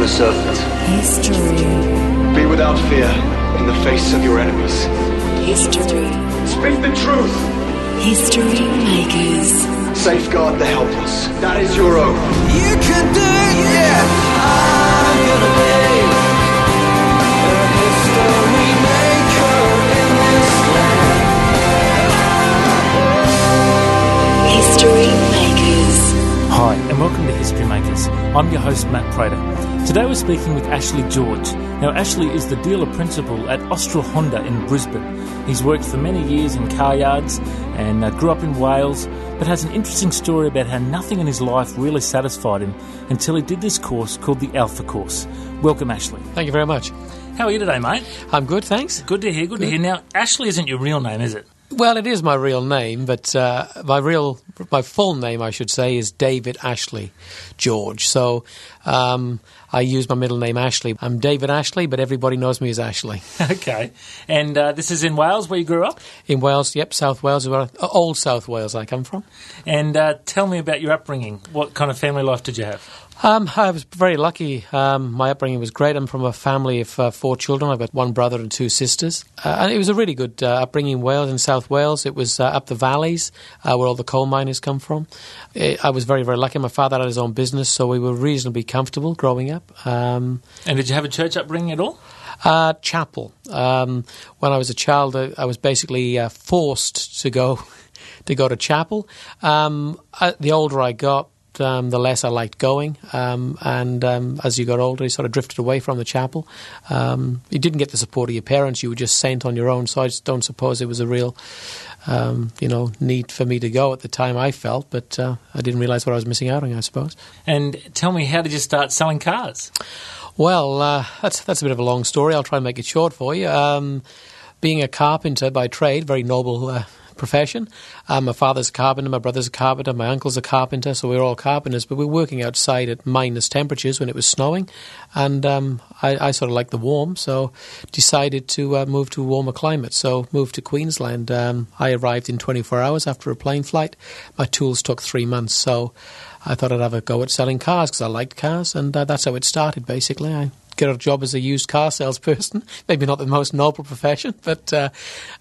on a serpent. History. Be without fear in the face of your enemies. History. Speak the truth. History makers. Safeguard the helpless. That is your oath. You can do it, yeah. I'm gonna History Makers. I'm your host, Matt Prater. Today we're speaking with Ashley George. Now, Ashley is the dealer principal at Austral Honda in Brisbane. He's worked for many years in car yards and uh, grew up in Wales, but has an interesting story about how nothing in his life really satisfied him until he did this course called the Alpha Course. Welcome, Ashley. Thank you very much. How are you today, mate? I'm good, thanks. Good to hear, good, to hear. Now, Ashley isn't your real name, is it? Well, it is my real name, but uh, my real, my full name, I should say, is David Ashley George. So um, I use my middle name Ashley. I'm David Ashley, but everybody knows me as Ashley. okay. And uh, this is in Wales where you grew up? In Wales, yep, South Wales, is where I, uh, old South Wales I come from. And uh, tell me about your upbringing. What kind of family life did you have? Um, I was very lucky. Um, my upbringing was great. I'm from a family of uh, four children. I've got one brother and two sisters. Uh, and it was a really good uh, upbringing in Wales, in South Wales. It was uh, up the valleys uh, where all the coal miners come from. It, I was very, very lucky. My father had his own business, so we were reasonably comfortable growing up. Um, And did you have a church upbringing at all? uh, chapel. Um, when I was a child, I, I was basically uh, forced to go to go to chapel. Um, uh, the older I got, um, the less I liked going, um, and um, as you got older, you sort of drifted away from the chapel. Um, you didn't get the support of your parents; you were just sent on your own. So I just don't suppose it was a real, um, you know, need for me to go at the time. I felt, but uh, I didn't realise what I was missing out on. I suppose. And tell me, how did you start selling cars? Well, uh, that's that's a bit of a long story. I'll try and make it short for you. Um, being a carpenter by trade, very noble uh, profession. Um, my father's a carpenter, my brother's a carpenter, my uncle's a carpenter, so we we're all carpenters. But we're working outside at minus temperatures when it was snowing, and um, I, I sort of like the warm, so decided to uh, move to a warmer climate. So moved to Queensland. Um, I arrived in 24 hours after a plane flight. My tools took three months, so I thought I'd have a go at selling cars because I liked cars, and uh, that's how it started. Basically, I get a job as a used car salesperson. Maybe not the most noble profession, but uh,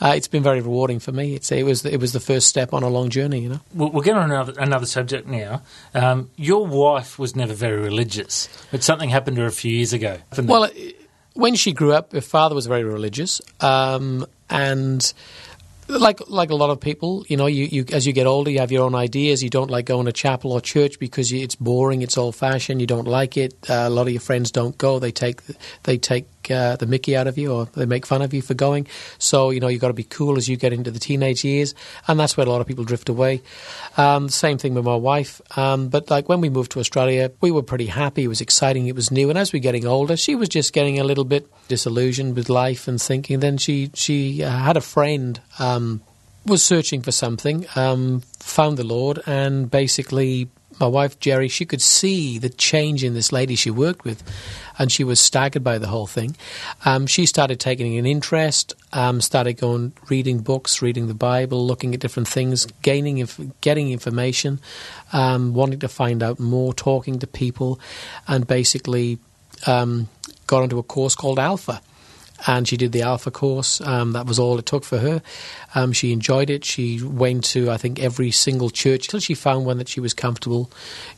uh, it's been very rewarding for me. It's, it was it was the first step on a long journey, you know. We'll, we'll get on another, another subject now. Um, your wife was never very religious, but something happened to her a few years ago. Well, uh, when she grew up, her father was very religious, um, and like like a lot of people, you know, you, you as you get older, you have your own ideas. You don't like going to chapel or church because you, it's boring, it's old fashioned. You don't like it. Uh, a lot of your friends don't go. They take they take uh, the Mickey out of you, or they make fun of you for going. So you know you've got to be cool as you get into the teenage years, and that's where a lot of people drift away. Um, same thing with my wife. Um, but like when we moved to Australia, we were pretty happy. It was exciting. It was new. And as we're getting older, she was just getting a little bit disillusioned with life and thinking. Then she she uh, had a friend. Um, was searching for something, um, found the Lord, and basically, my wife Jerry, she could see the change in this lady she worked with, and she was staggered by the whole thing. Um, she started taking an interest, um, started going, reading books, reading the Bible, looking at different things, gaining, inf- getting information, um, wanting to find out more, talking to people, and basically um, got onto a course called Alpha and she did the Alpha course. Um, that was all it took for her. Um, she enjoyed it. She went to I think every single church till she found one that she was comfortable,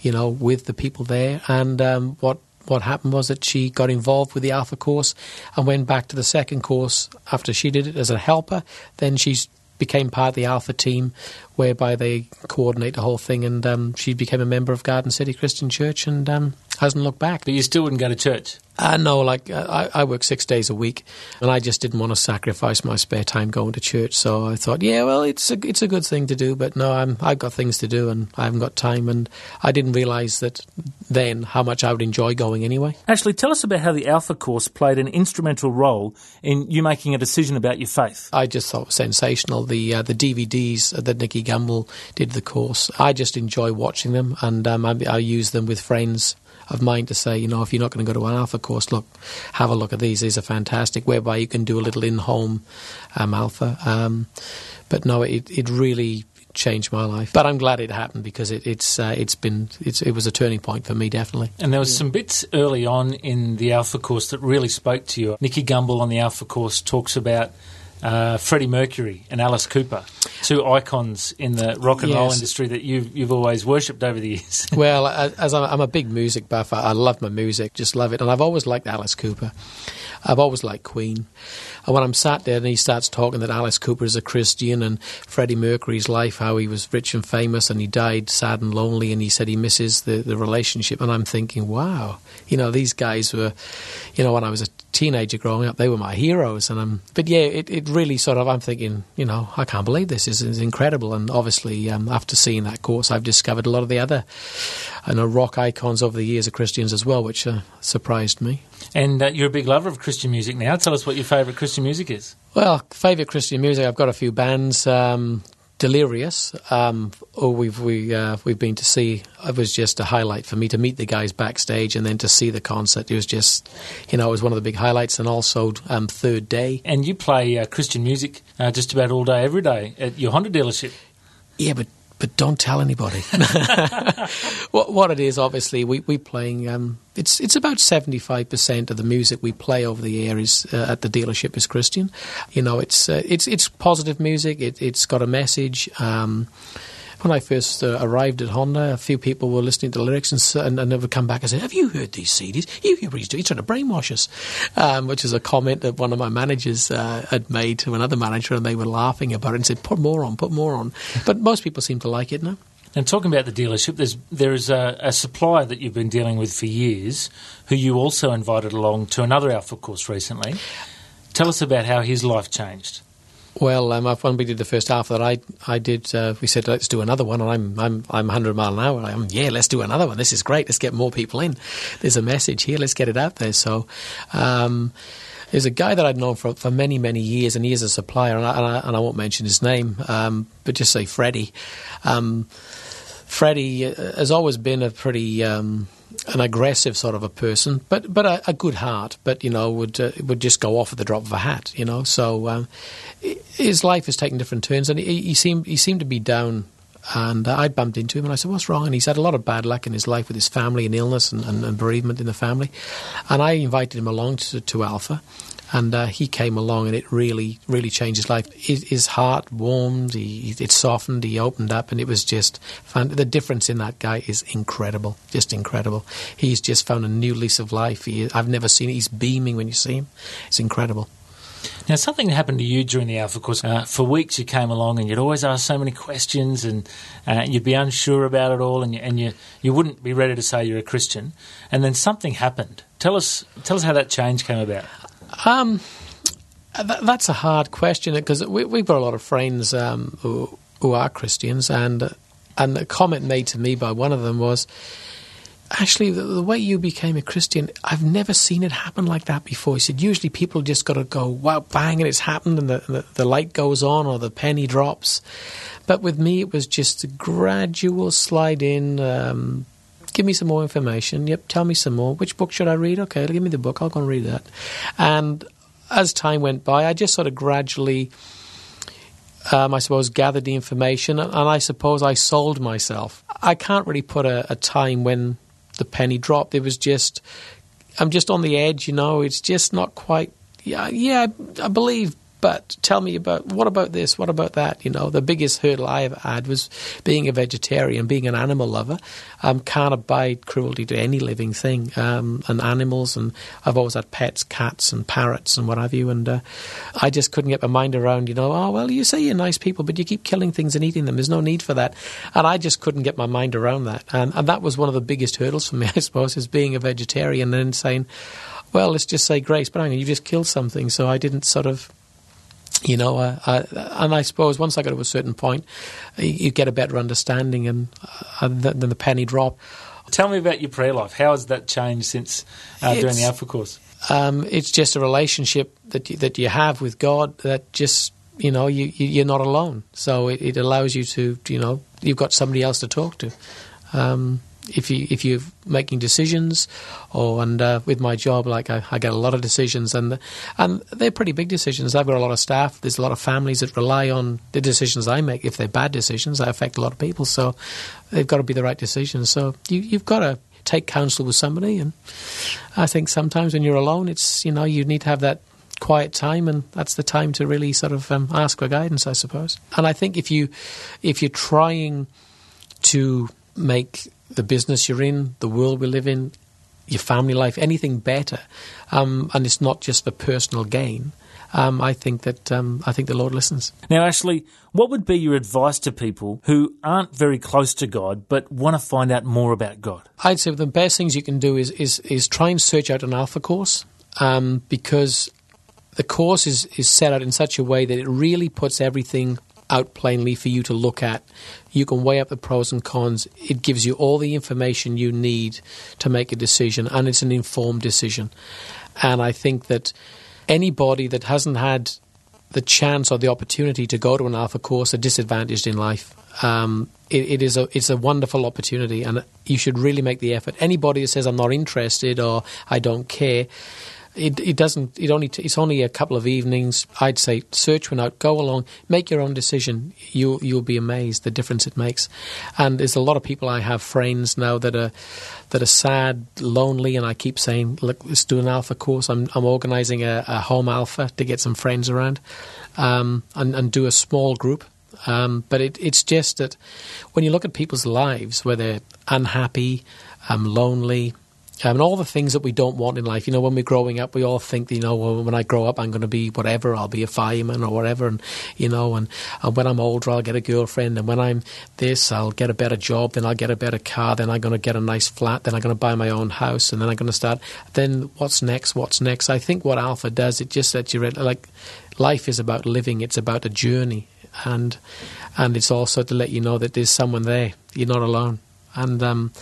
you know, with the people there. And um, what what happened was that she got involved with the Alpha course and went back to the second course after she did it as a helper. Then she's became part of the Alpha team, whereby they coordinate the whole thing. And um, she became a member of Garden City Christian Church and um, hasn't looked back. But you still wouldn't go to church? Uh, no, like uh, I, I work six days a week, and I just didn't want to sacrifice my spare time going to church. So I thought, yeah, well, it's a it's a good thing to do, but no, I'm I've got things to do, and I haven't got time. And I didn't realise that then how much I would enjoy going anyway. Ashley, tell us about how the Alpha course played an instrumental role in you making a decision about your faith. I just thought it was sensational. The uh, the DVDs that Nicky Gumbel did the course, I just enjoy watching them, and um, I, I use them with friends of mine to say, you know, if you're not going to go to an alpha course, look, have a look at these. These are fantastic, whereby you can do a little in-home um, alpha. Um, but no, it, it really changed my life. But I'm glad it happened because it, it's uh, it's been it's, it was a turning point for me definitely. And there was some bits early on in the Alpha course that really spoke to you. Nicky Gumbel on the Alpha course talks about uh, Freddie Mercury and Alice Cooper, two icons in the rock and roll industry that you've, you've always worshipped over the years. well, as I'm, a big music buff, I, I love my music, just love it, and I've always liked Alice Cooper. I've always liked Queen. And when I'm sat there and he starts talking that Alice Cooper is a Christian and Freddie Mercury's life, how he was rich and famous and he died sad and lonely, and he said he misses the, the relationship, and I'm thinking, wow, you know, these guys were, you know, when I was a teenager growing up, they were my heroes, and I'm. But yeah, it, it really sort of, I'm thinking, you know, I can't believe this is, is incredible, and obviously um, after seeing that course, I've discovered a lot of the other, I know rock icons over the years of Christians as well, which uh, surprised me. and uh, you're a big lover of Christian music now. Tell us what your favourite Christian music is. Well, favourite Christian music, I've got a few bands. Um, Delirious, um, oh, we've we uh, we've been to see. It was just a highlight for me to meet the guys backstage and then to see the concert. It was just, you know, it was one of the big highlights. And also um, Third Day. And you play uh, Christian music uh, just about all day, every day at your Honda dealership. Yeah, but but don't tell anybody. what what it is, obviously, we we playing. Um, it's it's about seventy five percent of the music we play over the air is uh, at the dealership is Christian. You know, it's uh, it's it's positive music. It, it's got a message. Um, when I first uh, arrived at Honda, a few people were listening to the lyrics and, and, and they would come back and say, "Have you heard these CDs? You hear what he's doing? He's trying to brainwash us," um, which is a comment that one of my managers uh, had made to another manager, and they were laughing about it and said, "Put more on, put more on." But most people seem to like it now. And talking about the dealership, there's there is a, a supplier that you've been dealing with for years, who you also invited along to another Alpha course recently. Tell us about how his life changed. Well, um, when we did the first half of that I I did, uh, we said let's do another one, and I'm I'm I'm 100 mile an hour. I'm yeah, let's do another one. This is great. Let's get more people in. There's a message here. Let's get it out there. So. Um, there's a guy that I'd known for, for many, many years, and he is a supplier, and I, and I, and I won't mention his name, um, but just say Freddie. Um, Freddie uh, has always been a pretty um, an aggressive sort of a person, but but a, a good heart. But you know, would uh, would just go off at the drop of a hat. You know, so um, his life has taken different turns, and he, he seemed he seemed to be down. And I bumped into him, and I said, "What's wrong?" And he's had a lot of bad luck in his life with his family and illness and, and, and bereavement in the family. And I invited him along to, to Alpha, and uh, he came along, and it really, really changed his life. His, his heart warmed, he, it softened, he opened up, and it was just fun. The difference in that guy is incredible, just incredible. He's just found a new lease of life. He, I've never seen it. He's beaming when you see him. It's incredible. Now, something happened to you during the Alpha course. Uh, for weeks, you came along and you'd always ask so many questions, and uh, you'd be unsure about it all, and you, and you you wouldn't be ready to say you're a Christian. And then something happened. Tell us tell us how that change came about. Um, th- that's a hard question because we, we've got a lot of friends um, who, who are Christians, and and a comment made to me by one of them was, actually, the, the way you became a Christian, I've never seen it happen like that before. He said, usually people just got to go, wow, bang, and it's happened, and the, the, the light goes on or the penny drops. But with me, it was just a gradual slide in. Um, give me some more information. Yep, tell me some more. Which book should I read? Okay, give me the book. I'll go and read that. And as time went by, I just sort of gradually, um, I suppose, gathered the information, and I suppose I sold myself. I can't really put a, a time when the penny dropped. It was just, I'm just on the edge, you know. It's just not quite. Yeah, yeah, I believe. But tell me about what about this? What about that? You know, the biggest hurdle I ever had was being a vegetarian, being an animal lover. Um, can't abide cruelty to any living thing, um, and animals. And I've always had pets, cats and parrots and what have you. And uh, I just couldn't get my mind around. You know, oh well, you say you're nice people, but you keep killing things and eating them. There's no need for that. And I just couldn't get my mind around that. And, and that was one of the biggest hurdles for me, I suppose, is being a vegetarian and then saying, well, let's just say grace, but hang on, you just killed something. So I didn't sort of you know, uh, uh, and I suppose once I got to a certain point, you, you get a better understanding, and uh, then the penny drop. Tell me about your prayer life. How has that changed since uh, during the Alpha course? Um, it's just a relationship that you, that you have with God that just you know you, you you're not alone. So it, it allows you to you know you've got somebody else to talk to. Um, if you if you're making decisions, or and uh, with my job, like I, I get a lot of decisions, and and they're pretty big decisions. I've got a lot of staff. There's a lot of families that rely on the decisions I make. If they're bad decisions, they affect a lot of people. So they've got to be the right decisions. So you, you've got to take counsel with somebody, and I think sometimes when you're alone, it's you know you need to have that quiet time, and that's the time to really sort of um, ask for guidance, I suppose. And I think if you if you're trying to make the business you're in, the world we live in, your family life, anything better, um, and it's not just for personal gain. Um, I think that um, I think the Lord listens. Now, Ashley, what would be your advice to people who aren't very close to God but want to find out more about God? I'd say the best things you can do is is, is try and search out an alpha course um, because the course is, is set out in such a way that it really puts everything out plainly for you to look at. You can weigh up the pros and cons. It gives you all the information you need to make a decision, and it's an informed decision. And I think that anybody that hasn't had the chance or the opportunity to go to an alpha course are disadvantaged in life. Um, it, it is a it's a wonderful opportunity, and you should really make the effort. Anybody that says I'm not interested or I don't care, it, it doesn't. It only. It's only a couple of evenings. I'd say search one out. Go along. Make your own decision. You you'll be amazed the difference it makes. And there's a lot of people. I have friends now that are that are sad, lonely, and I keep saying, look, let's do an alpha course. I'm I'm organising a, a home alpha to get some friends around, um, and and do a small group. Um, but it, it's just that when you look at people's lives, where they're unhappy, um, lonely, um, and all the things that we don't want in life. You know, when we're growing up, we all think, you know, well, when I grow up, I'm going to be whatever. I'll be a fireman or whatever, and you know, and, and when I'm older, I'll get a girlfriend, and when I'm this, I'll get a better job, then I'll get a better car, then I'm going to get a nice flat, then I'm going to buy my own house, and then I'm going to start. Then what's next? What's next? I think what Alpha does, it just lets you read, like life is about living. It's about a journey, and and it's also to let you know that there's someone there. You're not alone, and um,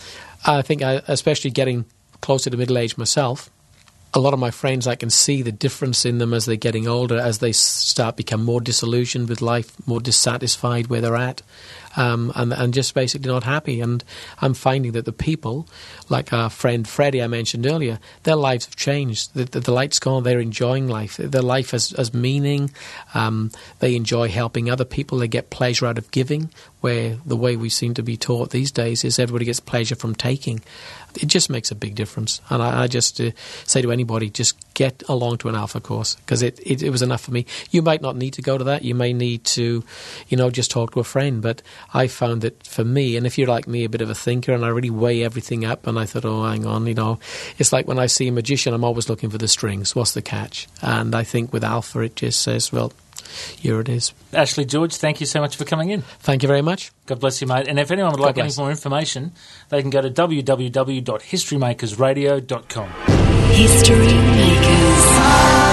I think I, especially getting closer to middle age myself, a lot of my friends, I can see the difference in them as they're getting older, as they start become more disillusioned with life, more dissatisfied where they're at, um, and, and just basically not happy. And I'm finding that the people, like our friend Freddie I mentioned earlier, their lives have changed. The, the, the light's gone. They're enjoying life. Their life has, has meaning. Um, they enjoy helping other people. They get pleasure out of giving, where the way we seem to be taught these days is everybody gets pleasure from taking. It just makes a big difference. And I, I just uh, say to anybody, just get along to an alpha course because it, it, it was enough for me. You might not need to go to that. You may need to, you know, just talk to a friend. But I found that for me, and if you're like me, a bit of a thinker, and I really weigh everything up, and I thought, oh, hang on, you know, it's like when I see a magician, I'm always looking for the strings. What's the catch? And I think with alpha, it just says, well, here it is. Ashley George, thank you so much for coming in. Thank you very much. God bless you, mate. And if anyone would like any more information, they can go to www.historymakersradio.com. History Makers.